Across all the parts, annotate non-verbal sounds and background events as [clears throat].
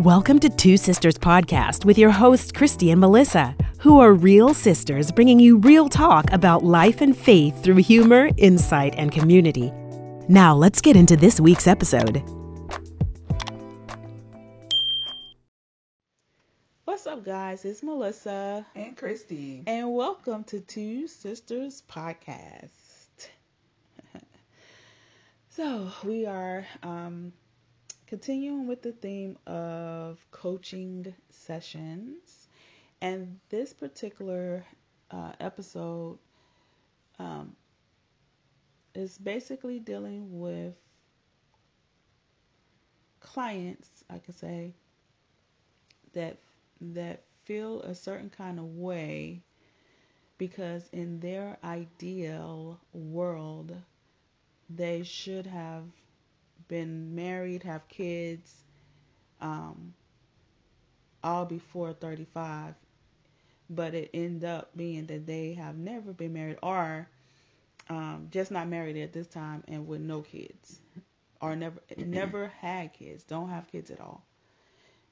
Welcome to Two Sisters Podcast with your hosts, Christy and Melissa, who are real sisters bringing you real talk about life and faith through humor, insight, and community. Now, let's get into this week's episode. What's up, guys? It's Melissa, and Christy. and welcome to Two Sisters Podcast. [laughs] so, we are um, continuing with the theme of coaching sessions, and this particular uh, episode um, is basically dealing with clients, I could say, that that feel a certain kind of way because in their ideal world they should have been married, have kids, um, all before 35, but it ended up being that they have never been married or um, just not married at this time and with no kids. Or never never had kids, don't have kids at all.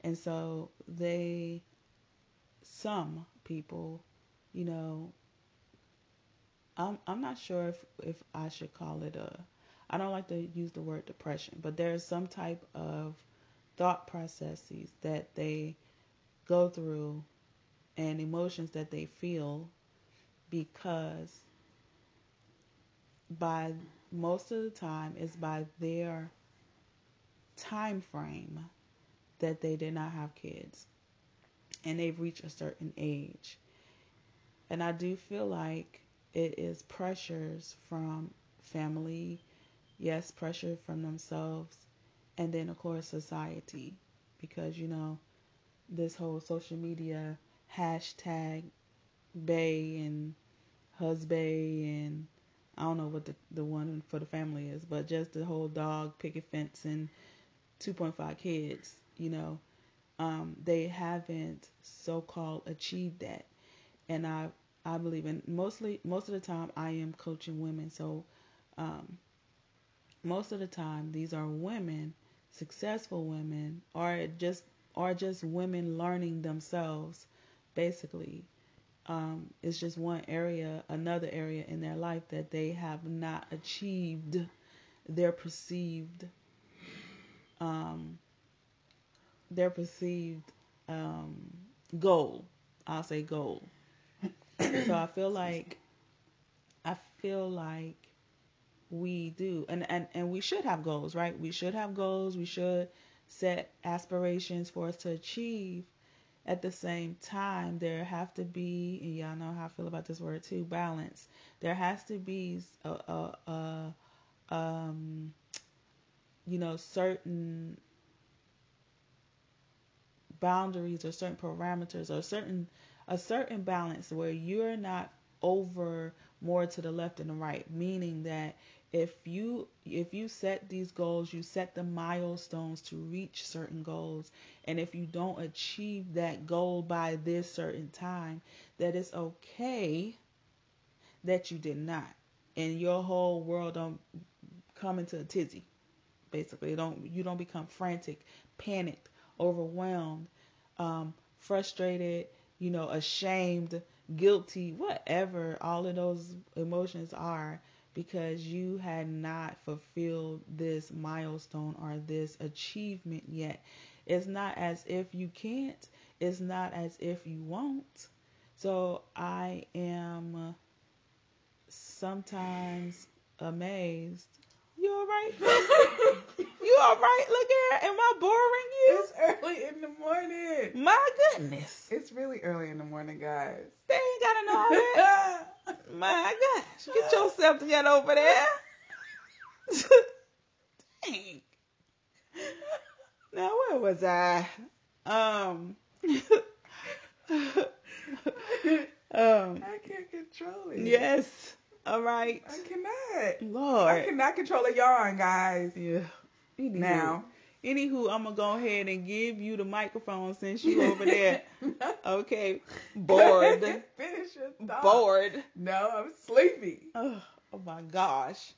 And so they, some people, you know, I'm I'm not sure if if I should call it a, I don't like to use the word depression, but there's some type of thought processes that they go through and emotions that they feel because by most of the time it's by their time frame that they did not have kids and they've reached a certain age. And I do feel like it is pressures from family, yes, pressure from themselves, and then, of course, society. Because, you know, this whole social media hashtag bay and husband and I don't know what the, the one for the family is, but just the whole dog picket fence and 2.5 kids you know, um, they haven't so-called achieved that. And I, I believe in mostly, most of the time I am coaching women. So, um, most of the time these are women, successful women, or just, or just women learning themselves, basically. Um, it's just one area, another area in their life that they have not achieved their perceived um, their perceived um, goal. I'll say goal. so I feel like I feel like we do and, and and we should have goals, right? We should have goals, we should set aspirations for us to achieve. At the same time, there have to be, and y'all know how I feel about this word too, balance. There has to be a, a, a um, you know, certain boundaries or certain parameters or certain a certain balance where you're not over more to the left and the right meaning that if you if you set these goals you set the milestones to reach certain goals. And if you don't achieve that goal by this certain time that it's okay that you did not. And your whole world don't come into a tizzy basically. Don't you don't become frantic panicked overwhelmed um, frustrated, you know, ashamed, guilty, whatever all of those emotions are because you had not fulfilled this milestone or this achievement yet. It's not as if you can't, it's not as if you won't. So I am sometimes amazed. You all right? [laughs] you all right? Look at Am I boring you? It's early in the morning. My goodness. It's really early in the morning, guys. They ain't gotta know all that. [laughs] My gosh. Get yourself together over there. [laughs] Dang. Now where was I? Um Um I can't control it. Yes. All right. I cannot. Lord. I cannot control a yarn, guys. Yeah. Anywho, Now. Anywho, I'm gonna go ahead and give you the microphone since you [laughs] over there. Okay. [laughs] Bored. Finish your thought. Bored. No, I'm sleepy. Oh, oh my gosh.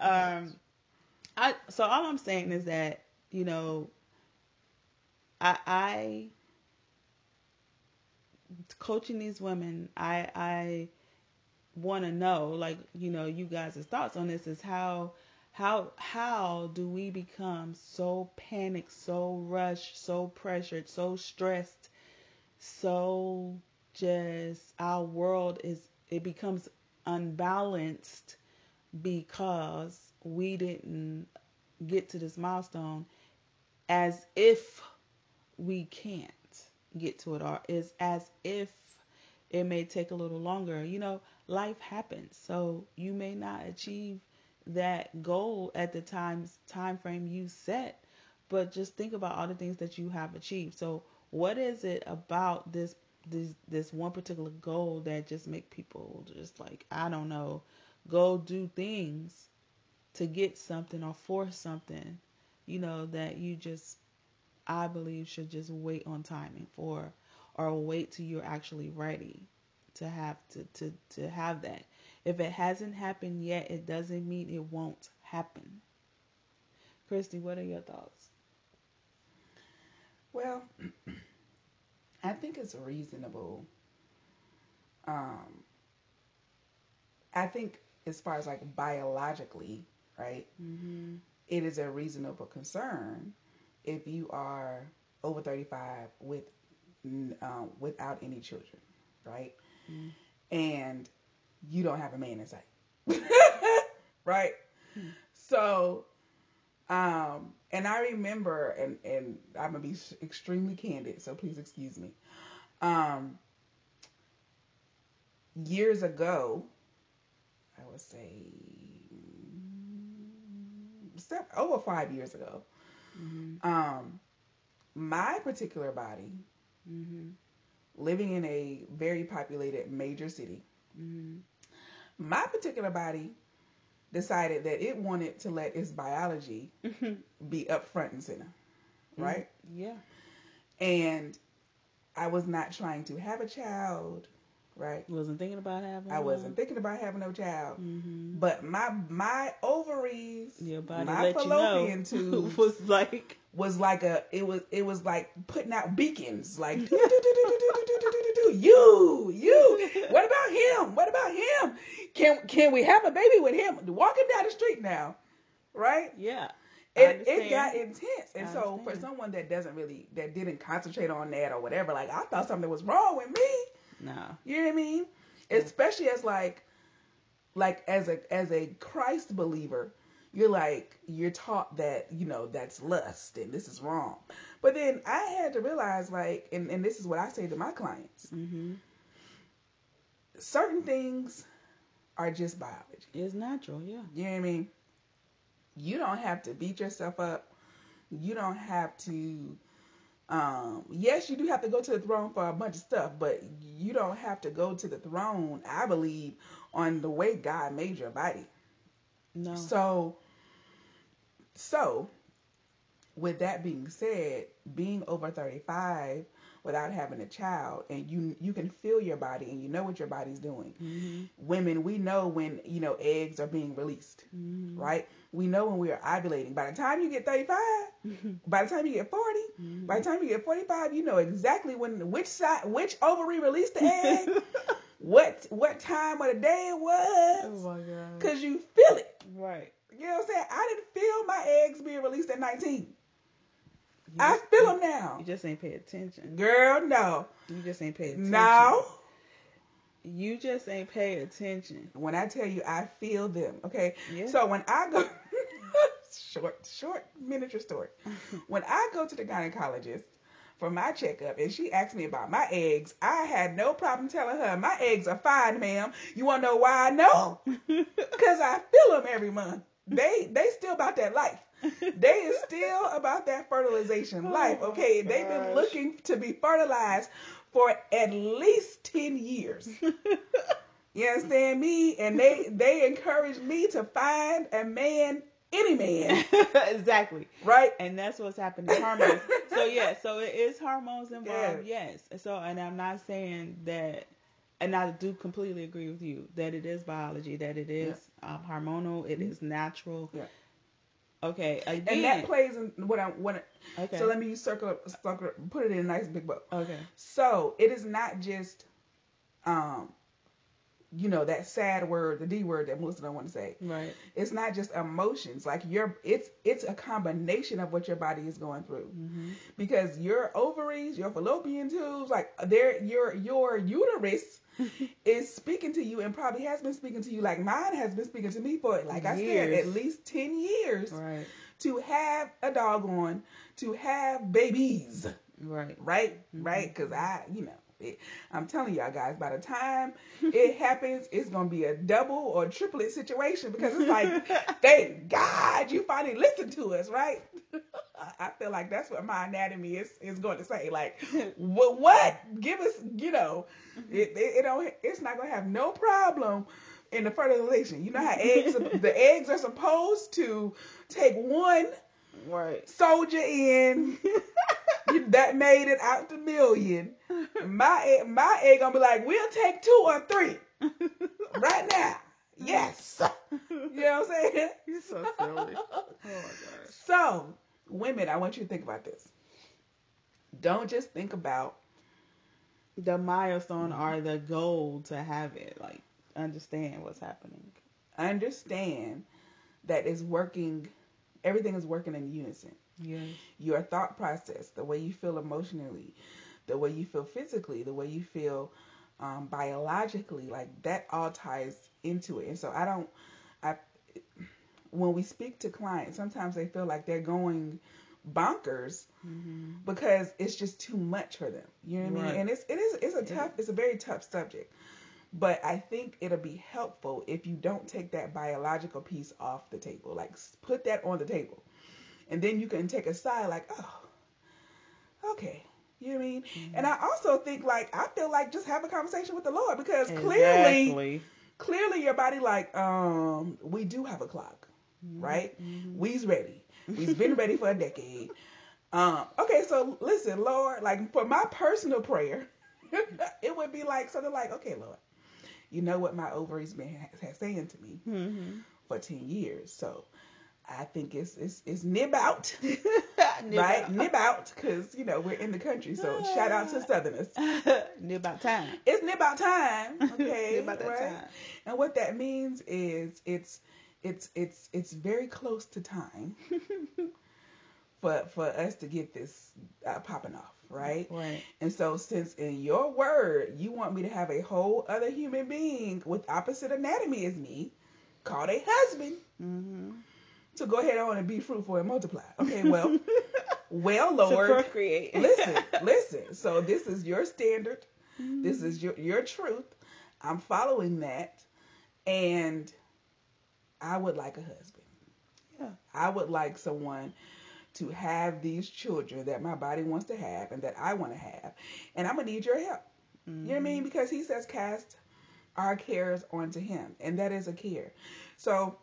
Um I so all I'm saying is that, you know, I, I coaching these women, I I want to know, like you know, you guys' thoughts on this is how how how do we become so panicked, so rushed, so pressured, so stressed, so just our world is it becomes unbalanced because we didn't get to this milestone as if we can't get to it or is as if it may take a little longer. You know, life happens. So you may not achieve that goal at the times time frame you set, but just think about all the things that you have achieved. So what is it about this this this one particular goal that just make people just like I don't know, go do things to get something or for something, you know, that you just I believe should just wait on timing for or wait till you're actually ready to have to, to, to have that. If it hasn't happened yet, it doesn't mean it won't happen. Christy, what are your thoughts? Well, [clears throat] I think it's reasonable. Um, I think as far as like biologically, right? Mm-hmm. It is a reasonable concern if you are over 35 with um, without any children, right? Mm. And you don't have a man in sight, [laughs] right? Mm. So, um, and I remember, and and I'm gonna be extremely candid, so please excuse me. Um, years ago, I would say, step over five years ago, mm-hmm. um, my particular body, mm-hmm. Living in a very populated major city, mm-hmm. my particular body decided that it wanted to let its biology Mm-hmm. be up front and center, right? Yeah. And I was not trying to have a child, right? Wasn't thinking about having. I wasn't thinking about having no child. Mm-hmm. But my my ovaries, Your body my fallopian you know. [laughs] tubes was like was like a it was it was like putting out beacons like you you what about him what about him can can we have a baby with him walking down the street now right yeah. It, it got intense and I so for someone that doesn't really that didn't concentrate on that or whatever like i thought something was wrong with me No. you know what I mean? Especially as like like as a as a Christ believer, you're like you're taught that, you know, that's lust and this is wrong. But then I had to realize like and, and this is what I say to my clients. Mm-hmm. Certain things are just biology. It's natural. Yeah. You know what I mean? You don't have to beat yourself up. You don't have to um, yes, you do have to go to the throne for a bunch of stuff, but you don't have to go to the throne, I believe, on the way God made your body. No. So, so, with that being said, being over 35 without having a child and you you can feel your body and you know what your body's doing. Mm-hmm. Women, we know when, you know, eggs are being released, Mm-hmm. right? We know when we are ovulating. By the time you get 35, by the time you get 40, Mm-hmm. by the time you get 45, you know exactly when which side which ovary released the egg, [laughs] what what time of the day it was, oh my god. cuz you feel it. Right. You know what I'm saying? I didn't feel my eggs being released at 19. You I feel them now. You just ain't pay attention. Girl, no. You just ain't pay attention. No. You just ain't pay attention. When I tell you I feel them, okay? Yeah. So when I go [laughs] short short miniature story. [laughs] when I go to the gynecologist for my checkup and she asked me about my eggs, I had no problem telling her my eggs are fine, ma'am. You want to know why I know? Oh. [laughs] Cuz I feel them every month. They they still about that life. They is still about that fertilization Oh life, okay? They've been looking to be fertilized for at least 10 years. [laughs] You understand me? And they they encourage me to find a man, any man, [laughs] exactly. right? And that's what's happening. Hormones. so yeah, so it is hormones [laughs] involved, yes. So and I'm not saying that and I do completely agree with you that it is biology, that it is um, hormonal, it is natural. Yeah. Okay, again. and that plays in what I what. I- okay. So let me circle, circle, put it in a nice big bow. okay. So it is not just, um, you know, that sad word, the D word that Melissa don't want to say. Right. It's not just emotions. Like your, it's it's a combination of what your body is going through. Mm-hmm. Because your ovaries, your fallopian tubes, like their your your uterus [laughs] is speaking to you and probably has been speaking to you like mine has been speaking to me for like I said at least 10 years Right. to have a dog on, to have babies Right. right? Right? Because I, you know, it, I'm telling y'all guys, by the time it [laughs] happens, it's gonna be a double or triplet situation because it's like, [laughs] thank God you finally listened to us, right? I feel like that's what my anatomy is is going to say. Like, what? what? Give us, you know, mm-hmm. it, it, it don't. It's not gonna have no problem in the fertilization. You know how eggs, the eggs are supposed to take one Right. soldier in [laughs] that made it out the million. My my egg gonna be like, we'll take two or three right now. Yes. [laughs] You know what I'm saying? You're so silly. [laughs] Oh my gosh. So, women, I want you to think about this. Don't just think about The milestone or the goal to have it. Like understand what's happening. understand that it's working everything is working in unison. Yes. your thought process, the way you feel emotionally, the way you feel physically, the way you feel um, biologically, like that all ties into it. And so I don't, I, when we speak to clients, sometimes they feel like they're going bonkers Mm-hmm. because it's just too much for them. You know what I mean? And it's it is it's a tough, it's a very tough subject. But I think it'll be helpful if you don't take that biological piece off the table. Like put that on the table. And then you can take a side like, oh, okay. You know what I mean? And I also think like I feel like just have a conversation with the Lord because clearly Exactly. clearly your body like, um, we do have a clock, right? Mm-hmm. We's ready. We's been ready for a decade. [laughs] Um, okay, so listen, Lord, like for my personal prayer, [laughs] it would be like something like, okay, Lord, you know what my ovaries been has saying to me Mm-hmm. for ten years, so I think it's it's it's nib out, [laughs] Nib right? out. Nib out, because you know we're in the country, so shout out to Southerners. [laughs] nib out time. It's nib out time, [laughs] okay? Nib about that right? time. And what that means is it's it's it's it's very close to time for for us to get this uh, popping off, right? Right. And so since in your word you want me to have a whole other human being with opposite anatomy as me, called a husband, Mm-hmm. to go ahead on and be fruitful and multiply. Okay, well, [laughs] well, To Lord, procreate. listen, listen. So this is your standard. Mm-hmm. This is your your truth. I'm following that, and I would like a husband. Yeah. I would like someone to have these children that my body wants to have and that I want to have, and I'm gonna need your help. You know what I mean? Because He says, "Cast our cares onto Him," and that is a care. So.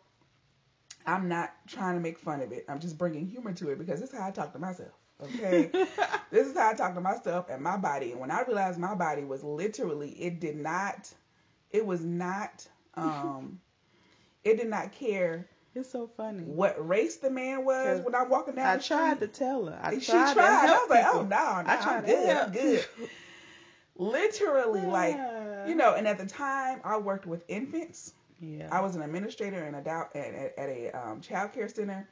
I'm not trying to make fun of it. I'm just bringing humor to it because this is how I talk to myself. Okay. [laughs] this is how I talk to myself and my body. And when I realized my body was literally, it did not, it was not, um, it did not care It's so funny. what race the man was when I'm walking down I the tried to tell her. I she tried. To I help was like, oh no, I tried I'm good, I'm good. [laughs] Literally, like you know. And at the time, I worked with infants. Yeah. I was an administrator in a dou- at, at, at a um, child care center.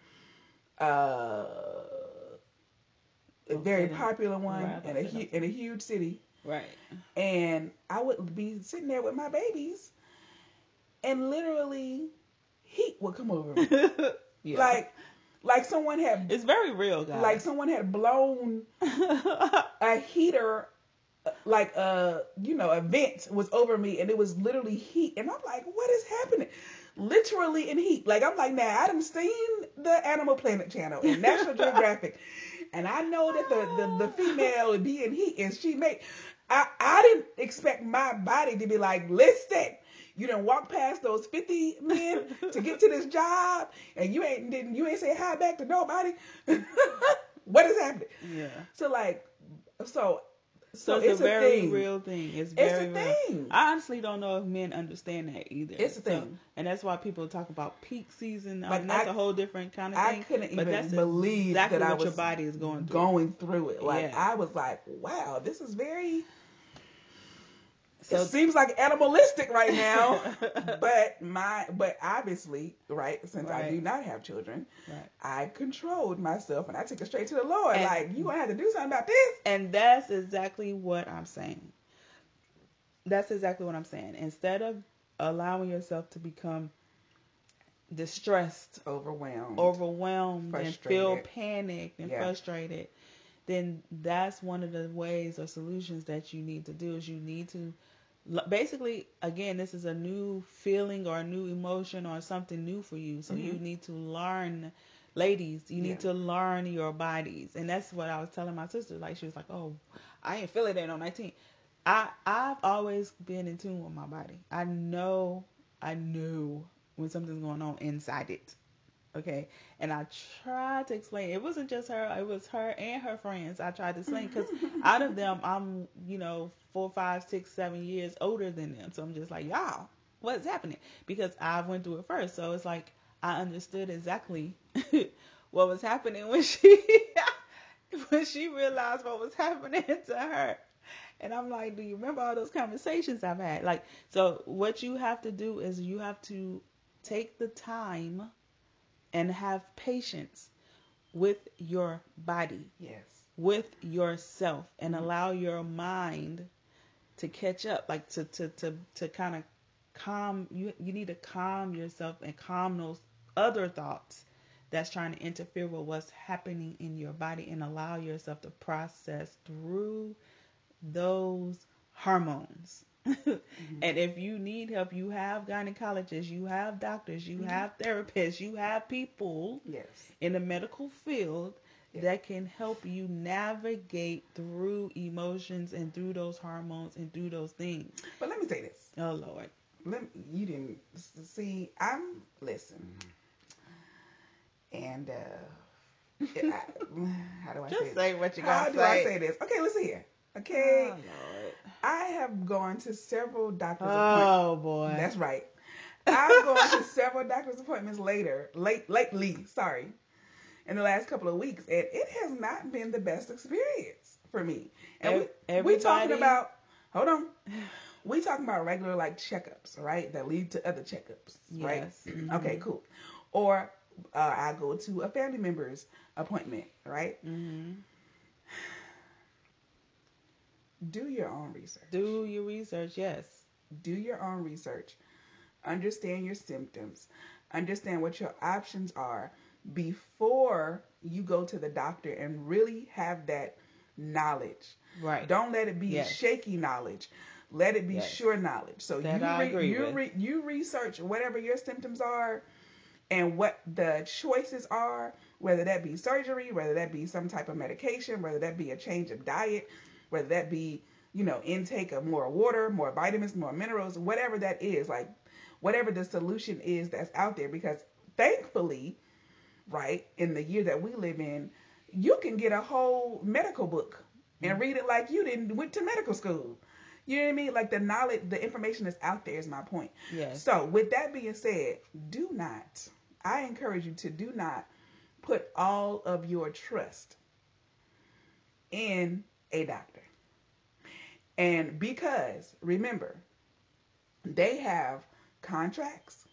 Uh, a very popular one Right, in a hu- in a huge city, right. and I would be sitting there with my babies, and literally, heat would come over me, [laughs] yeah. like like someone had it's very real, guys. like someone had blown [laughs] a heater like a you know a vent was over me and it was literally heat. And i'm like what is happening? Literally in heat. Like i'm like now i done seen the animal planet channel and national [laughs] geographic. And i know that the, the the female would be in heat and she make i i didn't expect my body to be like listen you didn't walk past those 50 men to get to this job and you ain't didn't you ain't say hi back to nobody [laughs] what is happening yeah. so like, so So, So it's, it's a very thing. real thing. It's It's very a real. thing. I honestly don't know if men understand that either. It's a So- thing. and that's why people talk about peak season. I But mean, that's I- a whole different kind of I thing. I couldn't but even believe exactly that I what your body is going through. going through it. Like Yeah. I was like, wow, this is very. So- it seems like animalistic right now, [laughs] but my but obviously right since I do not have children, Right. I controlled myself and I took it straight to the Lord. And- like you gonna have to do something about this. And that's exactly what I'm saying. That's exactly what I'm saying. Instead of allowing yourself to become distressed, Overwhelmed. overwhelmed, and feel panicked and Yeah. frustrated, then that's one of the ways or solutions that you need to do is you need to basically again this is a new feeling or a new emotion or something new for you. So you need to learn ladies you need Mm-hmm. Yeah. to learn your bodies. And that's what i was telling my sister. Like she was like oh i ain't feeling that on 19 i i've always been in tune with my body. I know i know when something's going on inside it okay. And i tried to explain. It wasn't just her. It was her and her friends i tried to explain because [laughs] out of them i'm you know four five six seven years older than them. So i'm just like y'all what's happening? Because i went through it first. So it's like i understood exactly [laughs] what was happening when she [laughs] when she realized what was happening to her. And i'm like do you remember all those conversations i've had? Like so what you have to do is you have to take the time and have patience with your body, yes. with yourself, and mm-hmm. allow your mind to catch up, like to to to to kind of calm. You you need to calm yourself and calm those other thoughts that's trying to interfere with what's happening in your body, and allow yourself to process through those hormones. Mm-hmm. And if you need help, you have gynecologists, you have doctors, you mm-hmm. have therapists, you have people Yes. in the medical field Yeah. that can help you navigate through emotions and through those hormones and through those things. But let me say this. Oh Lord. Let me, you didn't see. I'm listen, mm-hmm. and uh, [laughs] I, how do I say Just this? say what you How gotta do I say. say this? Okay, listen here. Oh Okay, Lord. I have gone to several doctor's appointments. Oh boy. That's right. I've gone to several doctor's appointments later, late, lately. Sorry, in the last couple of weeks, and it has not been the best experience for me. And Ev- we, we talking about. Hold on. We talking about regular like checkups, right? That lead to other checkups, right? Yes. Mhm. [clears throat] Okay, cool. Or uh, I go to a family member's appointment, right? hmm Do your own research. Do your research, yes. do your own research, understand your symptoms, understand what your options are before you go to the doctor and really have that knowledge. Right. Don't let it be Yes. shaky knowledge. Let it be Yes. sure knowledge. So That you agree you re- you research whatever your symptoms are and what the choices are, whether that be surgery, whether that be some type of medication, whether that be a change of diet, whether that be, you know, intake of more water, more vitamins, more minerals, whatever that is, like whatever the solution is that's out there because thankfully, right, in the year that we live in, you can get a whole medical book and mm-hmm. read it like you didn't went to medical school. You know what I mean? Like the knowledge, the information that's out there is my point. Yes. So, with that being said, do not, I encourage you to do not put all of your trust in a doctor. And because, remember, they have contracts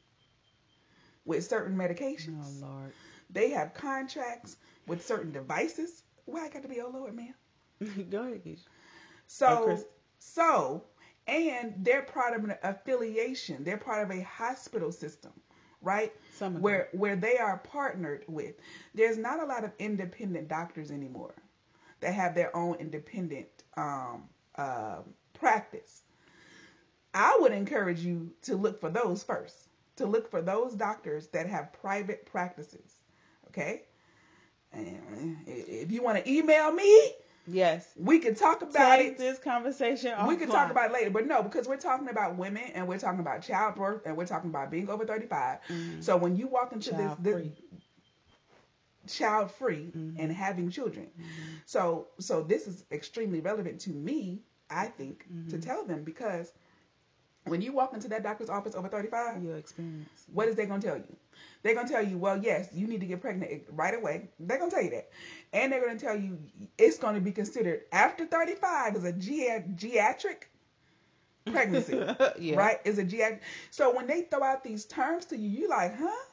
with certain medications, Oh Lord. they have contracts with certain devices. Why I got to be, oh Lord, man? [laughs] Go ahead, Keisha. So, Oh, so, and they're part of an affiliation. They're part of a hospital system, right? Some Where where they are partnered with. There's not a lot of independent doctors anymore that have their own independent um, uh, practice. I would encourage you to look for those first. To look for those doctors that have private practices. Okay. And if you want to email me, Yes. we can talk about Take it. this conversation We can talk about it later, but no, because we're talking about women and we're talking about childbirth and we're talking about being over 35. So when you walk into Child this, this child free mm-hmm. and having children. Mm-hmm. So so this is extremely relevant to me, I think, to mm-hmm. tell them because when you walk into that doctor's office over 35, Your experience. what is they gonna tell you? They're gonna tell you, well, yes, you need to get pregnant right away. They're gonna tell you that, and they're gonna tell you it's gonna be considered after 35 as a ge- geriatric pregnancy, [laughs] Yeah. right? Is a geriatric. So when they throw out these terms to you, you like, huh?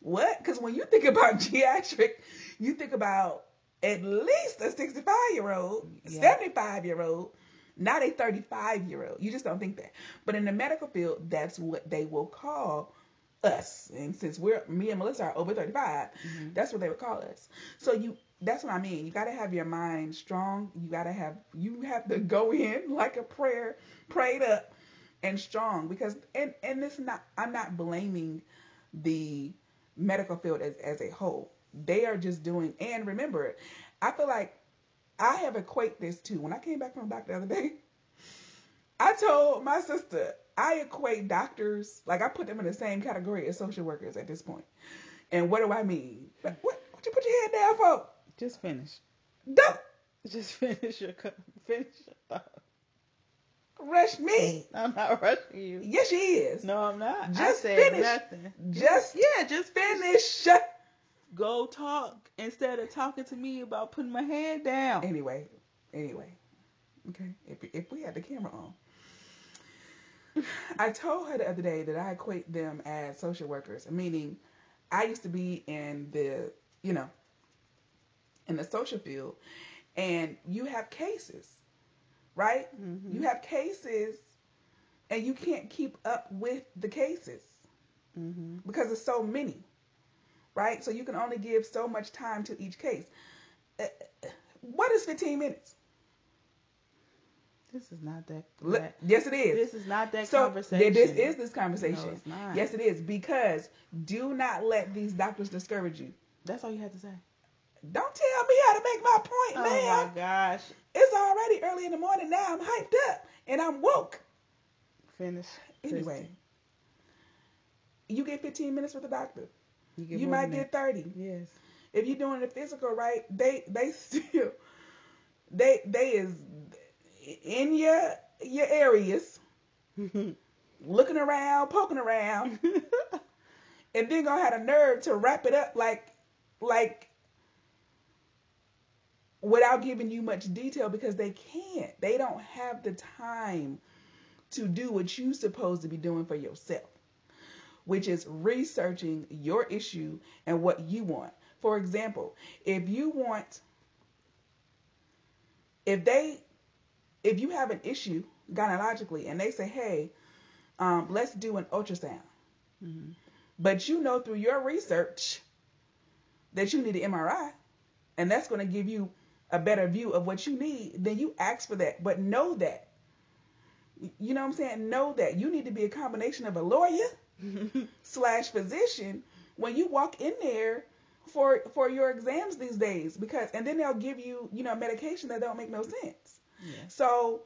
What? Because when you think about [laughs] geriatric, you think about at least a 65 year old, Yeah. 75 year old, not a 35 year old. You just don't think that. But in the medical field, that's what they will call us. And since we're me and Melissa are over 35, mm-hmm. that's what they would call us. So you that's what I mean. You got to have your mind strong. You got to have you have to go [laughs] in like a prayer, prayed up and strong because and and this not I'm not blaming the medical field as as a whole. They are just doing and remember, I feel like I have equate this to when I came back from doctor the other day. I told my sister I equate doctors like I put them in the same category as social workers at this point. And what do I mean? What what you put your head down for? Just finish. Don't Just [laughs] finish your co- finish your thought. Rush me. I'm not [laughs] rushing you. Yes, she is. No, I'm not. Just finish. nothing. Just Yeah, just finish. finish. Go talk instead of talking to me about putting my head down. Anyway, anyway, okay. If if we had the camera on, [laughs] I told her the other day that I equate them as social workers, meaning I used to be in the you know in the social field, and you have cases, right? You have cases, and you can't keep up with the cases Mm-hmm. because there's so many, right? So you can only give so much time to each case. Uh, What is 15 minutes? This is not that. That- yes, it is. This is not that so conversation. this is this conversation. No, it's not. Yes, it is because do not let these doctors discourage you. That's all you had to say. Don't tell me how to make my point, Oh man. Oh my gosh. It's early in the morning now. I'm hyped up and I'm woke. Finish. Anyway, Christy. you get 15 minutes with the doctor. get You might get that. 30. Yes. if you're doing the physical right, they they [laughs] still they they is in your your areas, [laughs] looking around, poking around, [laughs] and then gonna have a nerve to wrap it up like like without giving you much detail because they can't. They don't have the time to do what you're supposed to be doing for yourself, which is researching your issue and what you want. For example, if you want, if they, if you have an issue gynecologically and they say, hey, um, let's do an ultrasound, but you know through your research that you need an MRI, and that's going to give you a better view of what you need, then you ask for that. But know that, you know what I'm saying? Know that you need to be a combination of a lawyer [laughs] slash physician when you walk in there for for your exams these days because and then they'll give you you know medication that don't make no sense Yes. so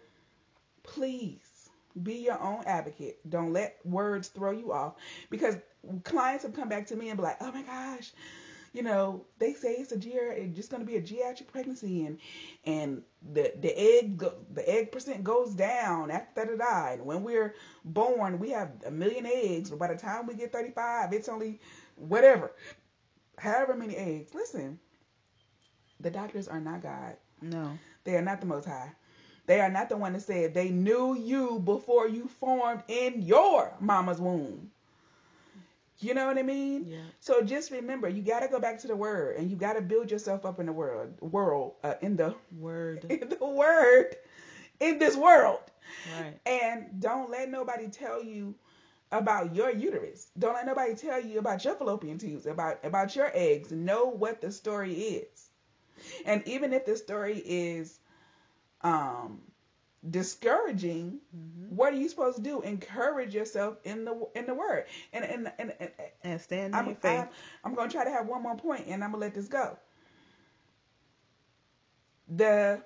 please be your own advocate don't let words throw you off because clients have come back to me and be like oh my gosh you know they say it's a G it's just going to be a geriatric pregnancy and and the the egg the egg percent goes down after da da da. And when we're born we have a million eggs but by the time we get 35 it's only whatever. However many eggs. Listen the doctors are not god. No. they are not the most high. They are not the one that said they knew you before you formed in your mama's womb you know what i mean Yeah. so just remember, you got to go back to the word, and you got to build yourself up in the world, world, uh, in the Word. [laughs] in the word, in this world, Right. and don't let nobody tell you about your uterus. Don't let nobody tell you about your fallopian tubes, about about your eggs. Know what the story is, and even if the story is um discouraging what are you supposed to do encourage yourself in the in the word and and and, and And stand in I'm, faith. I'm, I'm going to try to have one more point and I'm going to let this go. The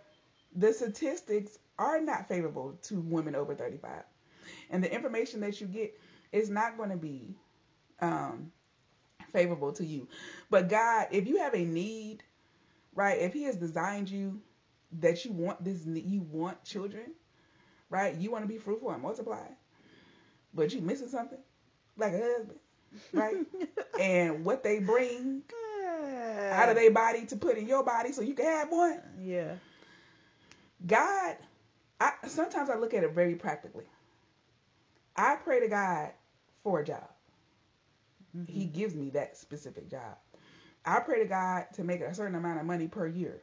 the statistics are not favorable to women over 35. And the information that you get is not going to be um, favorable to you. But God, if you have a need, right? If He has designed you that you want this, you want children, right? You want to be fruitful and multiply, but you missing something, like a husband, right? [laughs] and what they bring out of their body to put in your body so you can have one. Yeah. God, I sometimes I look at it very practically. I pray to God for a job. Mm-hmm. He gives me that specific job. I pray to God to make a certain amount of money per year.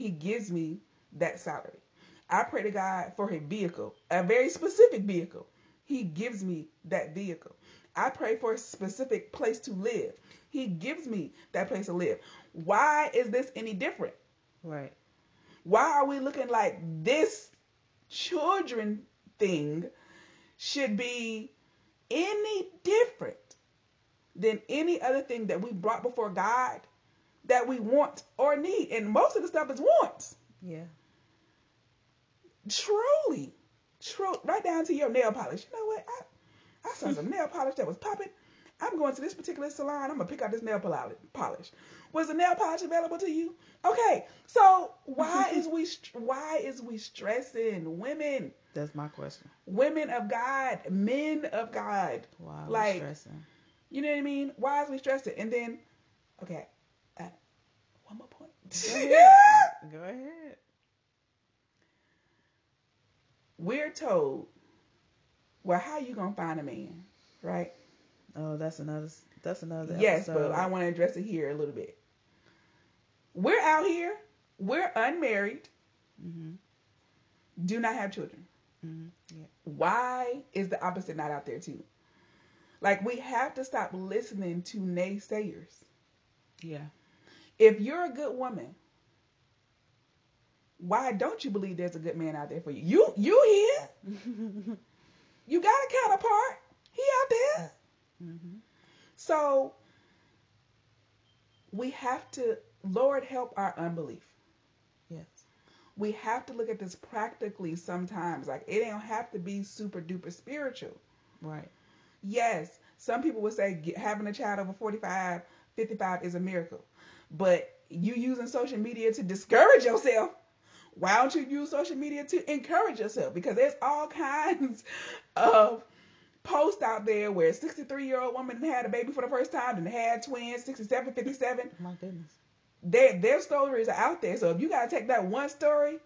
He gives me that salary. I pray to God for a vehicle, a very specific vehicle. He gives me that vehicle. I pray for a specific place to live. He gives me that place to live. Why is this any different? Right. Why are we looking like this children thing should be any different than any other thing that we brought before God that we want or need? And most of the stuff is wants. Yeah. Truly. True. Right down to your nail polish. You know what? I, I saw some [laughs] nail polish that was popping. I'm going to this particular salon. I'm gonna pick out this nail polish. Was the nail polish available to you? Okay, so why [laughs] is we why is we stressing women? That's my question. Women of God, men of God. Why like, stressing? You know what I mean? Why is we stressing? And then, okay, uh, one more point. Go ahead. Go ahead. We're told, well, how you gonna find a man, right? Oh, that's another. That's another. Yes, but I want to address it here a little bit. We're out here. We're unmarried. Mm-hmm. Do not have children. Mm-hmm. Yeah. Why is the opposite not out there too? Like we have to stop listening to naysayers. Yeah. If you're a good woman, why don't you believe there's a good man out there for you? You you here? [laughs] you got a counterpart. He out there. Mm-hmm. So we have to, Lord, help our unbelief. Yes. We have to look at this practically sometimes. Like it don't have to be super duper spiritual. Right. Yes, some people would say having a child over 45, 55 is a miracle. But you using social media to discourage yourself. Why don't you use social media to encourage yourself? Because there's all kinds of posts out there where a 63 year old woman had a baby for the first time and had twins, 67, 57. My goodness. Their, their stories are out there. So if you got to take that one story,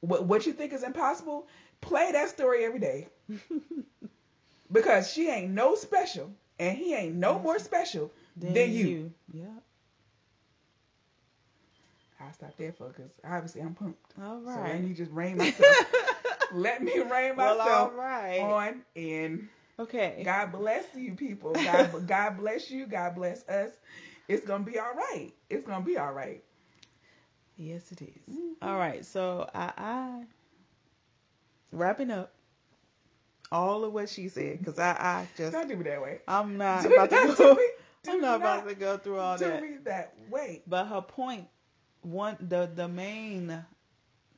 what, what you think is impossible, play that story every day. [laughs] because she ain't no special and he ain't no more special than, than you. you. Yeah. I'll stop there for because obviously I'm pumped. All right. So let me just rein [laughs] myself. let me myself well, all right. on in. Okay. God bless you people. God, [laughs] God bless you. God bless us. It's gonna be all right. It's gonna be all right. Yes, it is. Mm-hmm. All right. So I, I wrapping up all of what she said because I, I just don't do me that way. I'm not [laughs] about to go. I'm not, not about to go through all do that. Do me that way. But her point, one the the main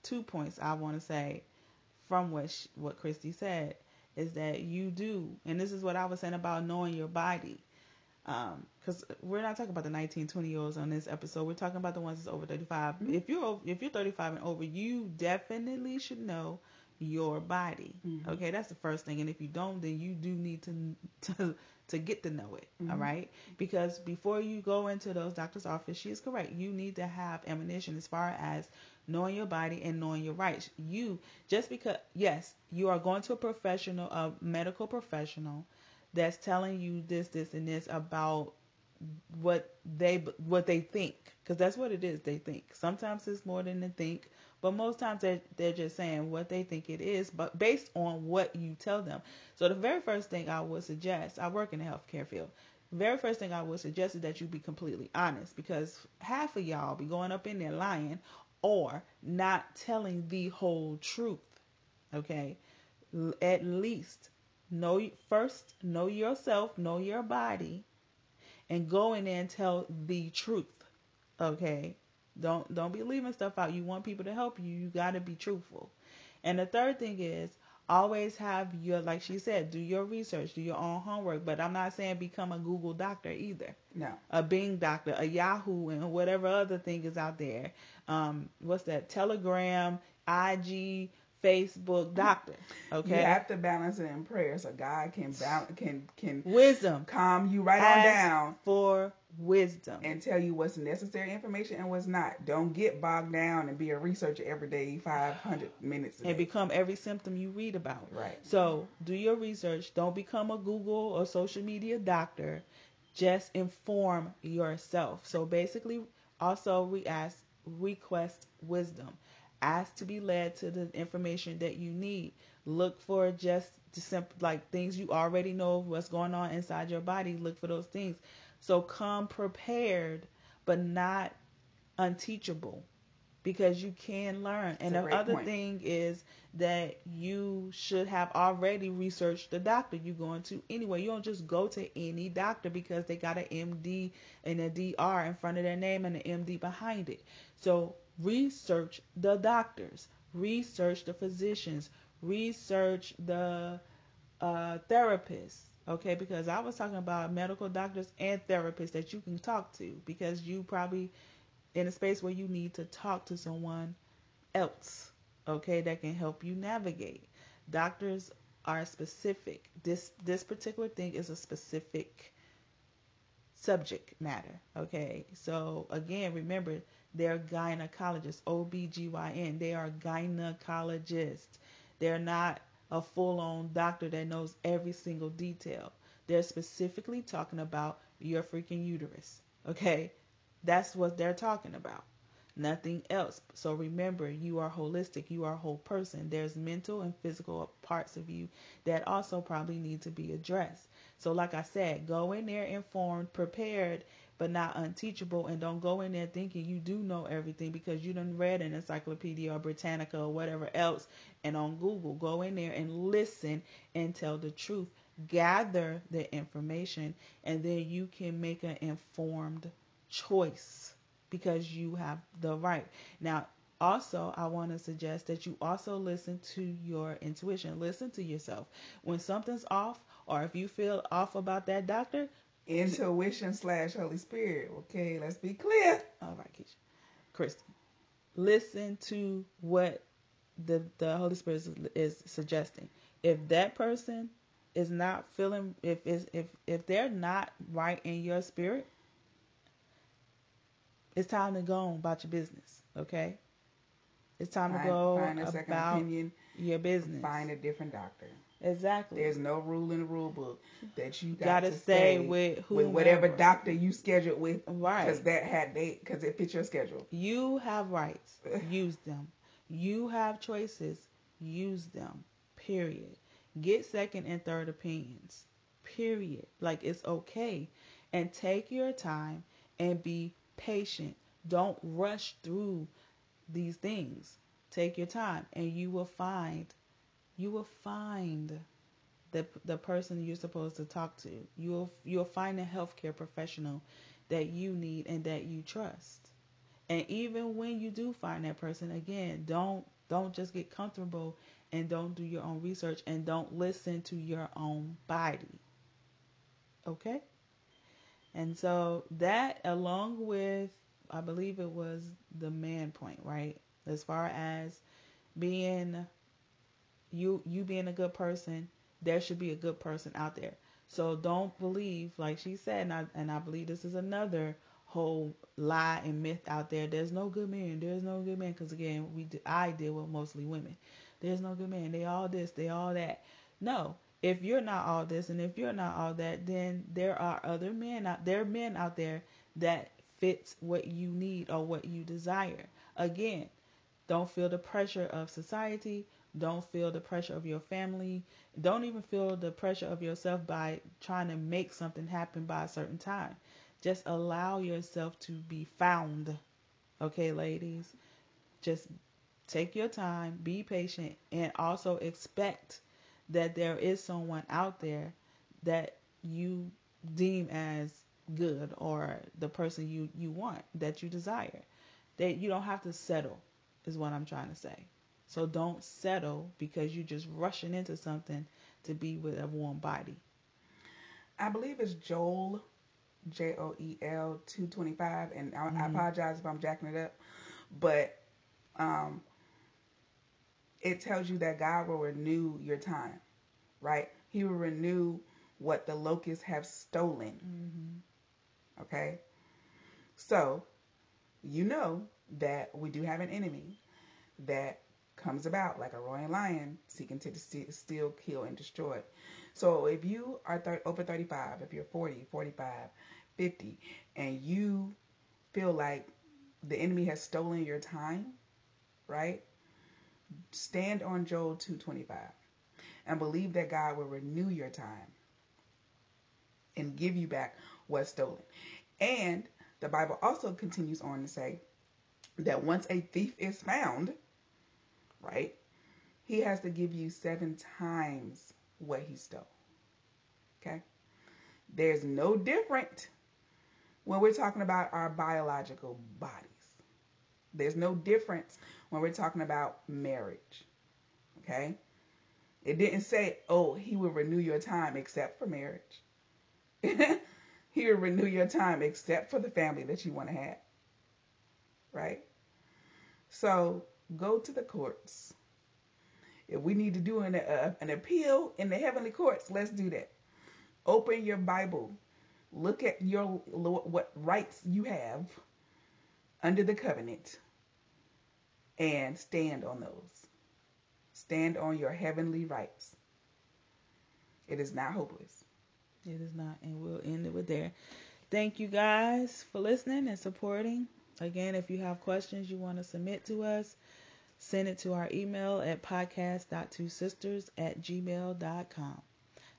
two points I want to say from what she, what Christy said is that you do, and this is what I was saying about knowing your body. Because um, we're not talking about the 19, 20 year olds on this episode. We're talking about the ones that's over 35. Mm-hmm. If you're if you're 35 and over, you definitely should know your body. Mm-hmm. Okay, that's the first thing. And if you don't, then you do need to [laughs] to to get to know it. Mm-hmm. All right, because before you go into those doctor's office, she is correct. You need to have ammunition as far as knowing your body and knowing your rights. You just because yes, you are going to a professional, a medical professional that's telling you this, this, and this about what they what they think because that's what it is they think sometimes it's more than they think but most times they're, they're just saying what they think it is but based on what you tell them so the very first thing i would suggest i work in the healthcare field very first thing i would suggest is that you be completely honest because half of y'all be going up in there lying or not telling the whole truth. Okay? At least know first know yourself, know your body and go in there and tell the truth. Okay? Don't don't be leaving stuff out. You want people to help you, you got to be truthful. And the third thing is always have your like she said do your research do your own homework but i'm not saying become a google doctor either No. a bing doctor a yahoo and whatever other thing is out there um what's that telegram ig facebook doctor okay You have to balance it in prayer so God can balance, can can wisdom calm you right on down for wisdom and tell you what's necessary information and what's not. Don't get bogged down and be a researcher every day, 500 minutes a day. and become every symptom you read about right. So do your research. Don't become a Google or social media doctor. Just inform yourself. So basically, also we ask request wisdom. Ask to be led to the information that you need. Look for just the simple like things you already know what's going on inside your body. Look for those things. So come prepared, but not unteachable, because you can learn. And the other point. thing is that you should have already researched the doctor you're going to anyway. You don't just go to any doctor because they got an MD and a DR in front of their name and an MD behind it. So research the doctors, research the physicians, research the uh, therapists. Okay, because I was talking about medical doctors and therapists that you can talk to because you probably in a space where you need to talk to someone else, okay, that can help you navigate. Doctors are specific. This this particular thing is a specific subject matter, okay? So again, remember they're gynecologists, OBGYN. They are gynecologists. They're not a full-on doctor that knows every single detail. They're specifically talking about your freaking uterus, okay? That's what they're talking about. Nothing else. So remember, you are holistic. You are a whole person. There's mental and physical parts of you that also probably need to be addressed. So, like I said, go in there informed, prepared, but not unteachable. And don't go in there thinking you do know everything because you done read an encyclopedia or Britannica or whatever else and on Google. Go in there and listen and tell the truth. Gather the information, and then you can make an informed choice because you have the right. Now, also, I want to suggest that you also listen to your intuition. Listen to yourself. When something's off, or if you feel off about that doctor, Intuition slash Holy Spirit. Okay, let's be clear. all right, Keisha, Kristen, listen to what the the Holy Spirit is, is suggesting. If that person is not feeling, if is if if they're not right in your spirit, it's time to go on about your business. Okay, it's time Find, to go find a second about opinion. your business. Find a different doctor. Exactly. There's no rule in the rule book that you got gotta to stay stay with with whatever doctor you scheduled with, Right. Because that had they because it fits your schedule. You have rights. [laughs] Use them. You have choices. Use them. Period. Get second and third opinions. Period. Like it's okay. And take your time and be patient. Don't rush through these things. Take your time and you will find you will find the the person you're supposed to talk to. You'll you'll find a healthcare professional that you need and that you trust. And even when you do find that person, again, don't don't just get comfortable and don't do your own research and don't listen to your own body. Okay? And so that along with I believe it was the man point, right? As far as being you you being a good person, there should be a good person out there. So don't believe, like she said, and I and I believe this is another whole lie and myth out there. There's no good man. There's no good man because again, we I deal with mostly women. There's no good man. They all this. They all that. No, if you're not all this and if you're not all that, then there are other men out there. men out there that fits what you need or what you desire. Again, don't feel the pressure of society. Don't feel the pressure of your family. Don't even feel the pressure of yourself by trying to make something happen by a certain time. Just allow yourself to be found. Okay, ladies? Just take your time, be patient, and also expect that there is someone out there that you deem as good or the person you, you want, that you desire. That you don't have to settle, is what I'm trying to say. So don't settle because you're just rushing into something to be with a warm body. I believe it's Joel, J O E L two twenty five, and I, Mm-hmm. I apologize if I'm jacking it up, but um, it tells you that God will renew your time, right? He will renew what the locusts have stolen. Mm-hmm. Okay, so you know that we do have an enemy that comes about like a roaring lion seeking to ste- steal, kill, and destroy. So if you are over 35, if you're 40, 45, 50, and you feel like the enemy has stolen your time, right? Stand on Joel 225 and believe that God will renew your time and give you back what's stolen. And the Bible also continues on to say that once a thief is found, right, he has to give you seven times what he stole. Okay? There's no different when we're talking about our biological bodies. There's no difference when we're talking about marriage. Okay? It didn't say, oh, he will renew your time except for marriage. [laughs] he will renew your time except for the family that you want to have. Right? So go to the courts. If we need to do an, uh, an appeal in the heavenly courts, let's do that. Open your Bible. Look at your what rights you have under the covenant and stand on those. Stand on your heavenly rights. It is not hopeless. It is not, and we'll end it with there. Thank you guys for listening and supporting. Again, if you have questions you want to submit to us, send it to our email at podcast.twosisters at gmail.com.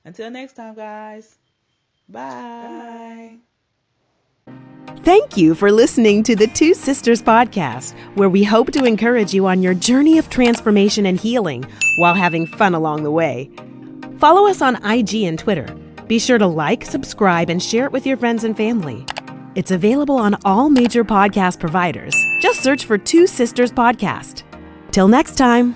Until next time, guys. Bye. Thank you for listening to the Two Sisters Podcast, where we hope to encourage you on your journey of transformation and healing while having fun along the way. Follow us on IG and Twitter. Be sure to like, subscribe, and share it with your friends and family. It's available on all major podcast providers. Just search for Two Sisters Podcast. Till next time.